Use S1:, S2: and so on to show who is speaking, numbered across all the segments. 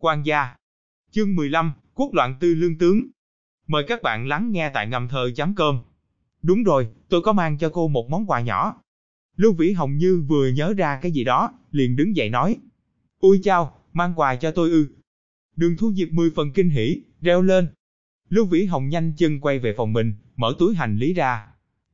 S1: Quan gia. Chương 15, Quốc loạn tư lương tướng. Mời các bạn lắng nghe tại ngầm thờ chấm cơm. Đúng rồi, tôi có mang cho cô một món quà nhỏ. Lưu Vĩ Hồng như vừa nhớ ra cái gì đó, liền đứng dậy nói. Ui chao, mang quà cho tôi ư. Đường thu diệp mười phần kinh hỉ, reo lên. Lưu Vĩ Hồng nhanh chân quay về phòng mình, mở túi hành lý ra.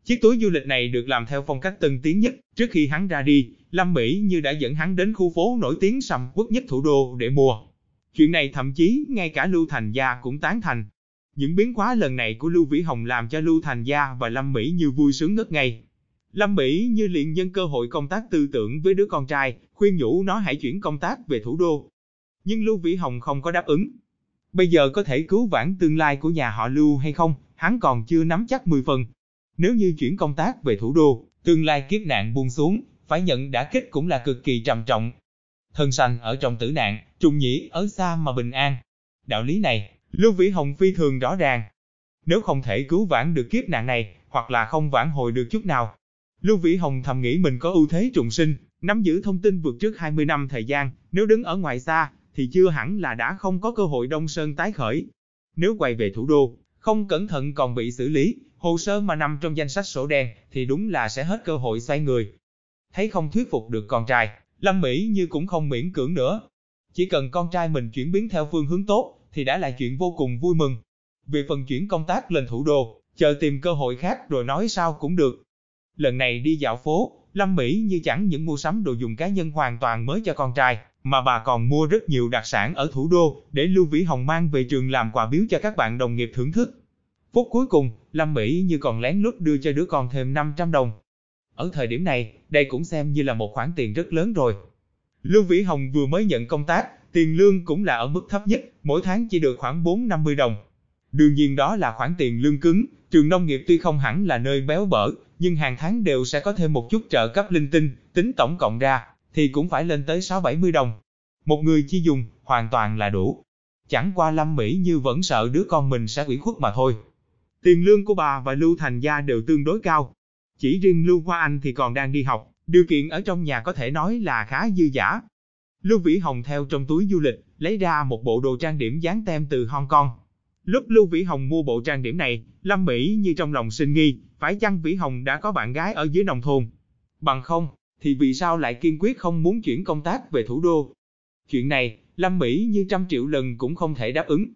S1: Chiếc túi du lịch này được làm theo phong cách tân tiến nhất, trước khi hắn ra đi, Lâm Mỹ như đã dẫn hắn đến khu phố nổi tiếng sầm quốc nhất thủ đô để mua. Chuyện này thậm chí ngay cả Lưu Thành Gia cũng tán thành. Những biến hóa lần này của Lưu Vĩ Hồng làm cho Lưu Thành Gia và Lâm Mỹ như vui sướng ngất ngây. Lâm Mỹ như liền nhân cơ hội công tác tư tưởng với đứa con trai, khuyên nhủ nó hãy chuyển công tác về thủ đô. Nhưng Lưu Vĩ Hồng không có đáp ứng. Bây giờ có thể cứu vãn tương lai của nhà họ Lưu hay không, hắn còn chưa nắm chắc 10 phần. Nếu như chuyển công tác về thủ đô, tương lai kiếp nạn buông xuống, phải nhận đã kích cũng là cực kỳ trầm trọng. Thân sanh ở trong tử nạn, trùng nhĩ ở xa mà bình an. Đạo lý này, Lưu Vĩ Hồng phi thường rõ ràng. Nếu không thể cứu vãn được kiếp nạn này, hoặc là không vãn hồi được chút nào. Lưu Vĩ Hồng thầm nghĩ mình có ưu thế trùng sinh, nắm giữ thông tin vượt trước 20 năm thời gian, nếu đứng ở ngoài xa, thì chưa hẳn là đã không có cơ hội Đông Sơn tái khởi. Nếu quay về thủ đô, không cẩn thận còn bị xử lý, hồ sơ mà nằm trong danh sách sổ đen, thì đúng là sẽ hết cơ hội xoay người. Thấy không thuyết phục được con trai, Lâm Mỹ như cũng không miễn cưỡng nữa. Chỉ cần con trai mình chuyển biến theo phương hướng tốt, thì đã là chuyện vô cùng vui mừng. Về phần chuyển công tác lên thủ đô, chờ tìm cơ hội khác rồi nói sao cũng được. Lần này đi dạo phố, Lâm Mỹ như chẳng những mua sắm đồ dùng cá nhân hoàn toàn mới cho con trai, mà bà còn mua rất nhiều đặc sản ở thủ đô để Lưu Vĩ Hồng mang về trường làm quà biếu cho các bạn đồng nghiệp thưởng thức. Phút cuối cùng, Lâm Mỹ như còn lén lút đưa cho đứa con thêm 500 đồng. Ở thời điểm này, đây cũng xem như là một khoản tiền rất lớn rồi. Lưu Vĩ Hồng vừa mới nhận công tác, tiền lương cũng là ở mức thấp nhất, mỗi tháng chỉ được khoảng 4-50 đồng. Đương nhiên đó là khoản tiền lương cứng, trường nông nghiệp tuy không hẳn là nơi béo bở, nhưng hàng tháng đều sẽ có thêm một chút trợ cấp linh tinh, tính tổng cộng ra, thì cũng phải lên tới 6-70 đồng. Một người chi dùng, hoàn toàn là đủ. Chẳng qua Lâm Mỹ như vẫn sợ đứa con mình sẽ ủy khuất mà thôi. Tiền lương của bà và Lưu Thành Gia đều tương đối cao. Chỉ riêng Lưu Hoa Anh thì còn đang đi học, điều kiện ở trong nhà có thể nói là khá dư giả. Lưu Vĩ Hồng theo trong túi du lịch, lấy ra một bộ đồ trang điểm dán tem từ Hong Kong. Lúc Lưu Vĩ Hồng mua bộ trang điểm này, Lâm Mỹ như trong lòng sinh nghi, phải chăng Vĩ Hồng đã có bạn gái ở dưới nông thôn? Bằng không, thì vì sao lại kiên quyết không muốn chuyển công tác về thủ đô? Chuyện này, Lâm Mỹ như trăm triệu lần cũng không thể đáp ứng.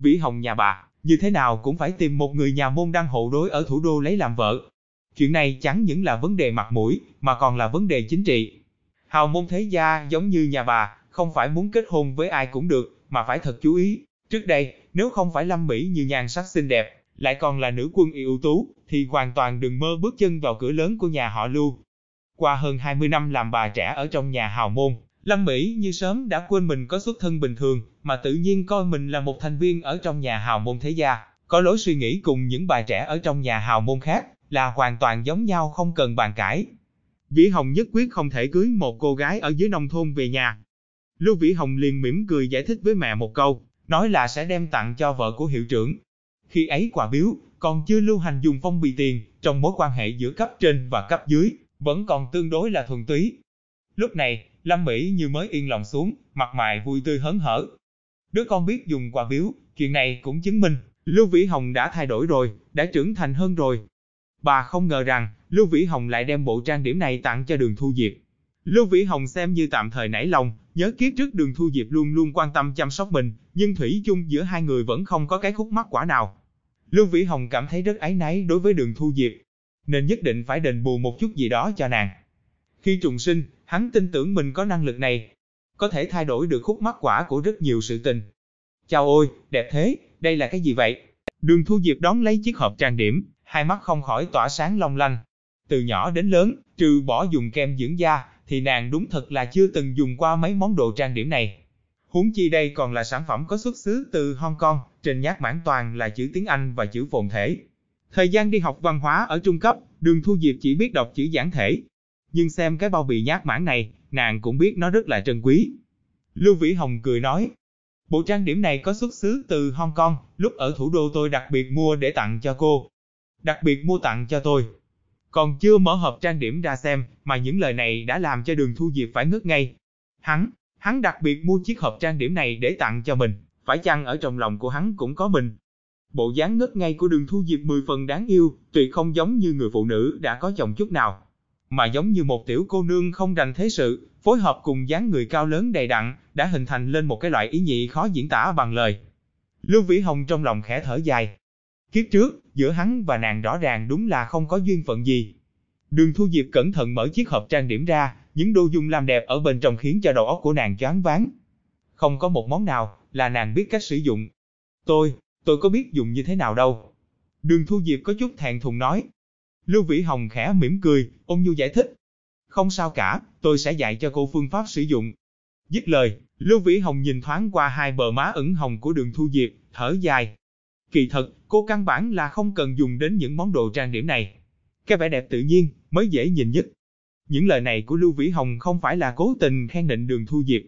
S1: Vĩ Hồng nhà bà, như thế nào cũng phải tìm một người nhà môn đăng hộ đối ở thủ đô lấy làm vợ. Chuyện này chẳng những là vấn đề mặt mũi, mà còn là vấn đề chính trị. Hào môn thế gia giống như nhà bà, không phải muốn kết hôn với ai cũng được, mà phải thật chú ý. Trước đây, nếu không phải Lâm Mỹ như nhan sắc xinh đẹp, lại còn là nữ quân ưu tú, thì hoàn toàn đừng mơ bước chân vào cửa lớn của nhà họ Lưu. Qua hơn 20 năm làm bà trẻ ở trong nhà hào môn, Lâm Mỹ như sớm đã quên mình có xuất thân bình thường, mà tự nhiên coi mình là một thành viên ở trong nhà hào môn thế gia, có lối suy nghĩ cùng những bà trẻ ở trong nhà hào môn khác, là hoàn toàn giống nhau không cần bàn cãi. Vĩ Hồng nhất quyết không thể cưới một cô gái ở dưới nông thôn về nhà. Lưu Vĩ Hồng liền mỉm cười giải thích với mẹ một câu, nói là sẽ đem tặng cho vợ của hiệu trưởng. Khi ấy quà biếu, còn chưa lưu hành dùng phong bì tiền, trong mối quan hệ giữa cấp trên và cấp dưới, vẫn còn tương đối là thuần túy. Lúc này, Lâm Mỹ như mới yên lòng xuống, mặt mày vui tươi hớn hở. Đứa con biết dùng quà biếu, chuyện này cũng chứng minh, Lưu Vĩ Hồng đã thay đổi rồi, đã trưởng thành hơn rồi. Bà không ngờ rằng, Lưu Vĩ Hồng lại đem bộ trang điểm này tặng cho đường Thu Diệp. Lưu Vĩ Hồng xem như tạm thời nảy lòng, nhớ kiếp trước đường Thu Diệp luôn luôn quan tâm chăm sóc mình, nhưng thủy chung giữa hai người vẫn không có cái khúc mắc quả nào. Lưu Vĩ Hồng cảm thấy rất áy náy đối với đường Thu Diệp, nên nhất định phải đền bù một chút gì đó cho nàng. Khi trùng sinh, hắn tin tưởng mình có năng lực này, có thể thay đổi được khúc mắc quả của rất nhiều sự tình. Chào ôi, đẹp thế, đây là cái gì vậy? Đường Thu Diệp đón lấy chiếc hộp trang điểm, hai mắt không khỏi tỏa sáng long lanh. Từ nhỏ đến lớn, trừ bỏ dùng kem dưỡng da, thì nàng đúng thật là chưa từng dùng qua mấy món đồ trang điểm này. Huống chi đây còn là sản phẩm có xuất xứ từ Hong Kong, trên nhát mãn toàn là chữ tiếng Anh và chữ phồn thể. Thời gian đi học văn hóa ở trung cấp, đường Thu Diệp chỉ biết đọc chữ giản thể. Nhưng xem cái bao bì nhát mãn này, nàng cũng biết nó rất là trân quý. Lưu Vĩ Hồng cười nói, bộ trang điểm này có xuất xứ từ Hong Kong, lúc ở thủ đô tôi đặc biệt mua để tặng cho cô. Đặc biệt mua tặng cho tôi. Còn chưa mở hộp trang điểm ra xem, mà những lời này đã làm cho đường Thu Diệp phải ngất ngay. Hắn, Hắn đặc biệt mua chiếc hộp trang điểm này để tặng cho mình, phải chăng ở trong lòng của hắn cũng có mình. Bộ dáng ngất ngây của đường thu diệp mười phần đáng yêu, tuyệt không giống như người phụ nữ đã có chồng chút nào, mà giống như một tiểu cô nương không rành thế sự, phối hợp cùng dáng người cao lớn đầy đặn, đã hình thành lên một cái loại ý nhị khó diễn tả bằng lời. Lưu Vĩ Hồng trong lòng khẽ thở dài. Kiếp trước, giữa hắn và nàng rõ ràng đúng là không có duyên phận gì. Đường Thu Diệp cẩn thận mở chiếc hộp trang điểm ra, những đồ dùng làm đẹp ở bên trong khiến cho đầu óc của nàng choáng váng. Không có một món nào là nàng biết cách sử dụng. Tôi, tôi có biết dùng như thế nào đâu. Đường Thu Diệp có chút thẹn thùng nói. Lưu Vĩ Hồng khẽ mỉm cười, ôn nhu giải thích. Không sao cả, tôi sẽ dạy cho cô phương pháp sử dụng. Dứt lời, Lưu Vĩ Hồng nhìn thoáng qua hai bờ má ửng hồng của đường Thu Diệp, thở dài. Kỳ thật, cô căn bản là không cần dùng đến những món đồ trang điểm này. Cái vẻ đẹp tự nhiên, mới dễ nhìn nhất. Những lời này của Lưu Vĩ Hồng không phải là cố tình khen định đường Thu Diệp.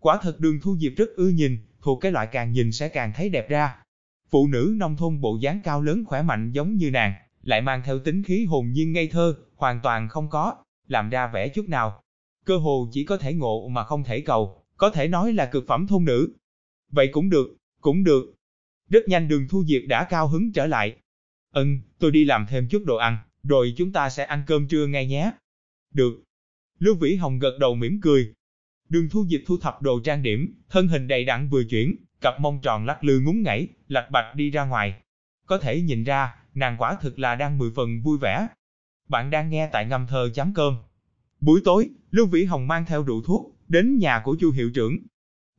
S1: Quả thật đường Thu Diệp rất ưa nhìn, thuộc cái loại càng nhìn sẽ càng thấy đẹp ra. Phụ nữ nông thôn bộ dáng cao lớn khỏe mạnh giống như nàng, lại mang theo tính khí hồn nhiên ngây thơ, hoàn toàn không có, làm ra vẻ chút nào. Cơ hồ chỉ có thể ngộ mà không thể cầu, có thể nói là cực phẩm thôn nữ. Vậy cũng được, cũng được. Rất nhanh đường thu diệt đã cao hứng trở lại. Ừm, tôi đi làm thêm chút đồ ăn, rồi chúng ta sẽ ăn cơm trưa ngay nhé. Được. Lưu Vĩ Hồng gật đầu mỉm cười. Đường thu diệt thu thập đồ trang điểm, thân hình đầy đặn vừa chuyển, cặp mông tròn lắc lư ngúng ngảy, lạch bạch đi ra ngoài. Có thể nhìn ra, nàng quả thực là đang mười phần vui vẻ. Bạn đang nghe tại ngâm thơ chấm cơm. Buổi tối, Lưu Vĩ Hồng mang theo rượu thuốc, đến nhà của Chu hiệu trưởng.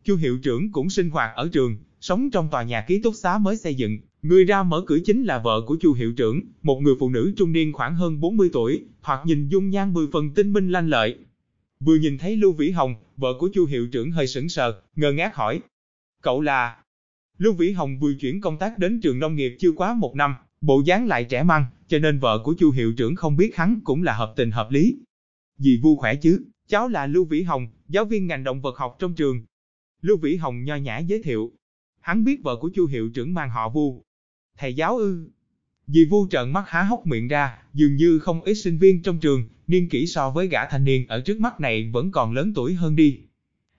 S1: Chu hiệu trưởng cũng sinh hoạt ở trường, sống trong tòa nhà ký túc xá mới xây dựng. Người ra mở cửa chính là vợ của Chu hiệu trưởng, một người phụ nữ trung niên khoảng hơn 40 tuổi, thoạt nhìn dung nhan mười phần tinh minh lanh lợi. Vừa nhìn thấy Lưu Vĩ Hồng, vợ của Chu hiệu trưởng hơi sững sờ, ngơ ngác hỏi. Cậu là... Lưu Vĩ Hồng vừa chuyển công tác đến trường nông nghiệp chưa quá một năm, bộ dáng lại trẻ măng, cho nên vợ của Chu hiệu trưởng không biết hắn cũng là hợp tình hợp lý. Dì Vu khỏe chứ, cháu là Lưu Vĩ Hồng, giáo viên ngành động vật học trong trường. Lưu Vĩ Hồng nho nhã giới thiệu. Hắn biết vợ của Chu hiệu trưởng mang họ Vu. Thầy giáo ư? Dì Vu trợn mắt há hốc miệng ra, dường như không ít sinh viên trong trường, niên kỷ so với gã thanh niên ở trước mắt này vẫn còn lớn tuổi hơn đi.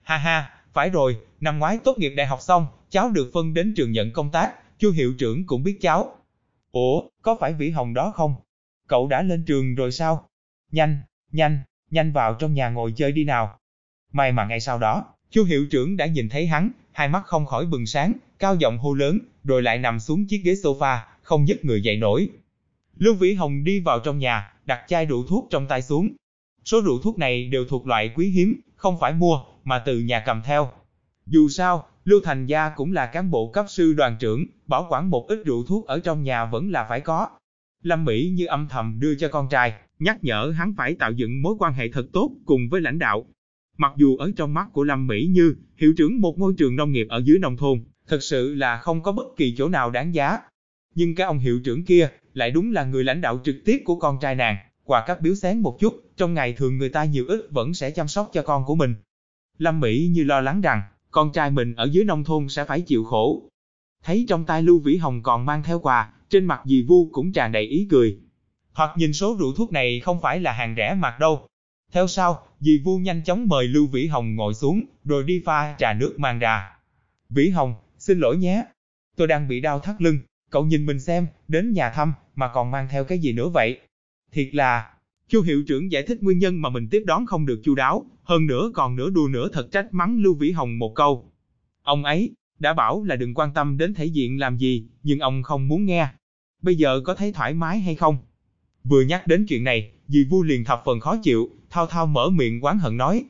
S1: Ha ha, phải rồi, năm ngoái tốt nghiệp đại học xong, cháu được phân đến trường nhận công tác, Chu hiệu trưởng cũng biết cháu. Ủa, có phải Vĩ Hồng đó không? Cậu đã lên trường rồi sao? Nhanh, nhanh, nhanh vào trong nhà ngồi chơi đi nào. May mà ngay sau đó, Chu hiệu trưởng đã nhìn thấy hắn, hai mắt không khỏi bừng sáng, cao giọng hô lớn, rồi lại nằm xuống chiếc ghế sofa, không nhấc người dậy nổi. Lưu Vĩ Hồng đi vào trong nhà, đặt chai rượu thuốc trong tay xuống. Số rượu thuốc này đều thuộc loại quý hiếm, không phải mua, mà từ nhà cầm theo. Dù sao, Lưu Thành Gia cũng là cán bộ cấp sư đoàn trưởng, bảo quản một ít rượu thuốc ở trong nhà vẫn là phải có. Lâm Mỹ như âm thầm đưa cho con trai, nhắc nhở hắn phải tạo dựng mối quan hệ thật tốt cùng với lãnh đạo. Mặc dù ở trong mắt của Lâm Mỹ Như, hiệu trưởng một ngôi trường nông nghiệp ở dưới nông thôn, thật sự là không có bất kỳ chỗ nào đáng giá. Nhưng cái ông hiệu trưởng kia, lại đúng là người lãnh đạo trực tiếp của con trai nàng, quà các biếu sáng một chút, trong ngày thường người ta nhiều ít vẫn sẽ chăm sóc cho con của mình. Lâm Mỹ Như lo lắng rằng, con trai mình ở dưới nông thôn sẽ phải chịu khổ. Thấy trong tay Lưu Vĩ Hồng còn mang theo quà, trên mặt dì Vu cũng tràn đầy ý cười. Hoặc nhìn số rượu thuốc này không phải là hàng rẻ mặt đâu. Theo sau, dì Vu nhanh chóng mời Lưu Vĩ Hồng ngồi xuống, rồi đi pha trà nước mang ra. Vĩ Hồng, xin lỗi nhé. Tôi đang bị đau thắt lưng, cậu nhìn mình xem, đến nhà thăm, mà còn mang theo cái gì nữa vậy? Thiệt là, Chu hiệu trưởng giải thích nguyên nhân mà mình tiếp đón không được chu đáo, hơn nữa còn nửa đùa nửa thật trách mắng Lưu Vĩ Hồng một câu. Ông ấy, đã bảo là đừng quan tâm đến thể diện làm gì, nhưng ông không muốn nghe. Bây giờ có thấy thoải mái hay không? Vừa nhắc đến chuyện này, dì Vu liền thập phần khó chịu, thao thao mở miệng quán hận nói.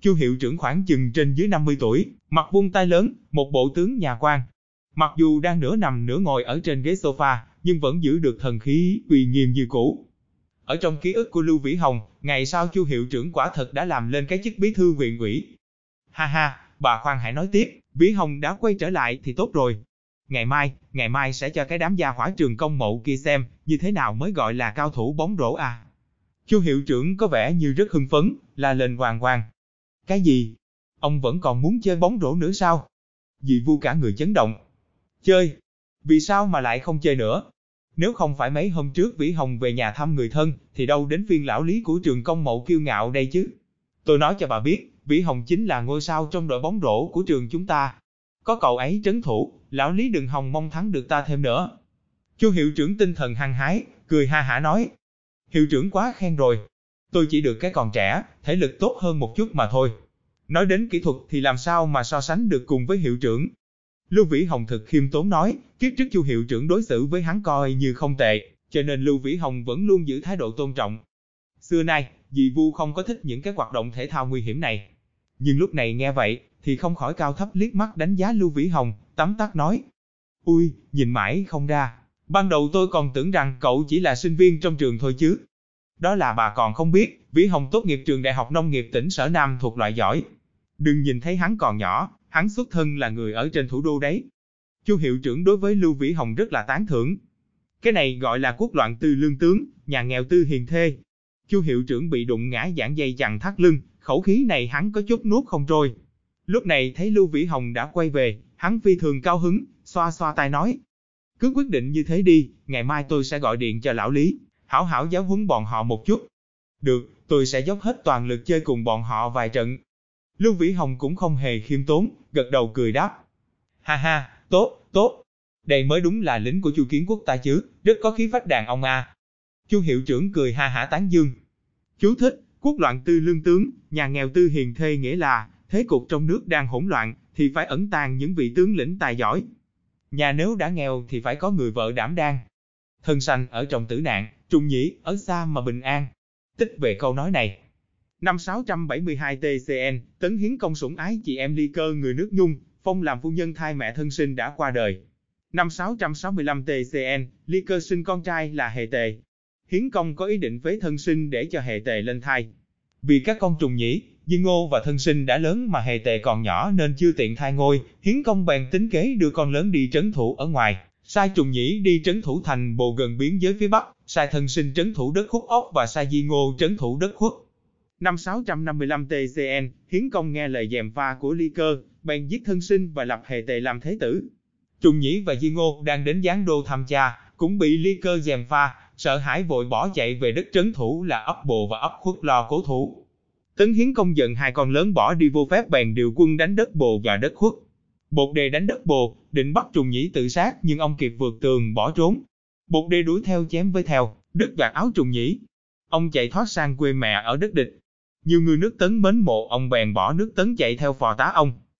S1: Chu hiệu trưởng khoảng chừng trên dưới 50 tuổi, mặt vuông tay lớn, một bộ tướng nhà quan. Mặc dù đang nửa nằm nửa ngồi ở trên ghế sofa, nhưng vẫn giữ được thần khí uy nghiêm như cũ. Ở trong ký ức của Lưu Vĩ Hồng, ngày sau Chu hiệu trưởng quả thật đã làm lên cái chức bí thư huyện ủy. Ha ha, bà khoan hãy nói tiếp, Vĩ Hồng đã quay trở lại thì tốt rồi. Ngày mai, ngày mai sẽ cho cái đám gia hỏa trường công mậu kia xem, như thế nào mới gọi là cao thủ bóng rổ à. Chu hiệu trưởng có vẻ như rất hưng phấn, la lên hoàng hoàng. Cái gì? Ông vẫn còn muốn chơi bóng rổ nữa sao? Dì vu cả người chấn động. Chơi? Vì sao mà lại không chơi nữa? Nếu không phải mấy hôm trước Vĩ Hồng về nhà thăm người thân, thì đâu đến phiên lão lý của trường công mậu kiêu ngạo đây chứ. Tôi nói cho bà biết, Vĩ Hồng chính là ngôi sao trong đội bóng rổ của trường chúng ta. Có cậu ấy trấn thủ, lão Lý đừng hòng mong thắng được ta thêm nữa. Chu hiệu trưởng tinh thần hăng hái, cười ha hả nói. Hiệu trưởng quá khen rồi. Tôi chỉ được cái còn trẻ, thể lực tốt hơn một chút mà thôi. Nói đến kỹ thuật thì làm sao mà so sánh được cùng với hiệu trưởng. Lưu Vĩ Hồng thực khiêm tốn nói, kiếp trước Chu hiệu trưởng đối xử với hắn coi như không tệ, cho nên Lưu Vĩ Hồng vẫn luôn giữ thái độ tôn trọng. Xưa nay, dì Vu không có thích những cái hoạt động thể thao nguy hiểm này. Nhưng lúc này nghe vậy, thì không khỏi cao thấp liếc mắt đánh giá Lưu Vĩ Hồng, tắm tắt nói. Ui, nhìn mãi không ra, ban đầu tôi còn tưởng rằng cậu chỉ là sinh viên trong trường thôi chứ. Đó là bà còn không biết, Vĩ Hồng tốt nghiệp trường Đại học Nông nghiệp tỉnh Sở Nam thuộc loại giỏi. Đừng nhìn thấy hắn còn nhỏ, hắn xuất thân là người ở trên thủ đô đấy. Chu hiệu trưởng đối với Lưu Vĩ Hồng rất là tán thưởng. Cái này gọi là quốc loạn tư lương tướng, nhà nghèo tư hiền thê. Chu hiệu trưởng bị đụng ngã giảng dây chằng thắt lưng, khẩu khí này hắn có chút nuốt không trôi. Lúc này thấy Lưu Vĩ Hồng đã quay về, hắn phi thường cao hứng, xoa xoa tay nói. Cứ quyết định như thế đi, ngày mai tôi sẽ gọi điện cho lão Lý, hảo hảo giáo huấn bọn họ một chút. Được, tôi sẽ dốc hết toàn lực chơi cùng bọn họ vài trận. Lưu Vĩ Hồng cũng không hề khiêm tốn, gật đầu cười đáp. Ha ha, tốt, tốt. Đây mới đúng là lính của Chu Kiến Quốc ta chứ, rất có khí phách đàn ông a. Chu hiệu trưởng cười ha hả tán dương. Chú thích, quốc loạn tư lương tướng, nhà nghèo tư hiền thê nghĩa là, thế cục trong nước đang hỗn loạn, thì phải ẩn tàng những vị tướng lĩnh tài giỏi. Nhà nếu đã nghèo thì phải có người vợ đảm đang. Thân sanh ở trong tử nạn, trung nhĩ, ở xa mà bình an. Tích về câu nói này. Năm 672 TCN, Tấn Hiến công sủng ái chị em ly cơ người nước Nhung, phong làm phu nhân thai mẹ thân sinh đã qua đời. Năm 665 TCN, ly cơ sinh con trai là hệ Tề. Hiến công có ý định phế thân sinh để cho hệ Tề lên thai. Vì các con trùng nhĩ, Di Ngô và thân sinh đã lớn mà hề tề còn nhỏ nên chưa tiện thai ngôi, hiến công bèn tính kế đưa con lớn đi trấn thủ ở ngoài, sai trùng nhĩ đi trấn thủ thành bồ gần biên giới phía bắc, sai thân sinh trấn thủ đất khuất ốc và sai Di Ngô trấn thủ đất khuất. Năm 655 TCN, hiến công nghe lời dèm pha của ly cơ, bèn giết thân sinh và lập hề tề làm thế tử. Trùng nhĩ và Di Ngô đang đến giáng đô thăm cha, cũng bị ly cơ dèm pha, sợ hãi vội bỏ chạy về đất trấn thủ là ấp bồ và ấp khuất lo cố thủ. Tấn Hiến công giận hai con lớn bỏ đi vô phép bèn điều quân đánh đất bồ và đất khuất. Bột đề đánh đất bồ, định bắt trùng nhĩ tự sát nhưng ông kịp vượt tường bỏ trốn. Bột đề đuổi theo chém với theo, đứt gạt áo trùng nhĩ. Ông chạy thoát sang quê mẹ ở đất địch. Nhiều người nước tấn mến mộ ông bèn bỏ nước tấn chạy theo phò tá ông.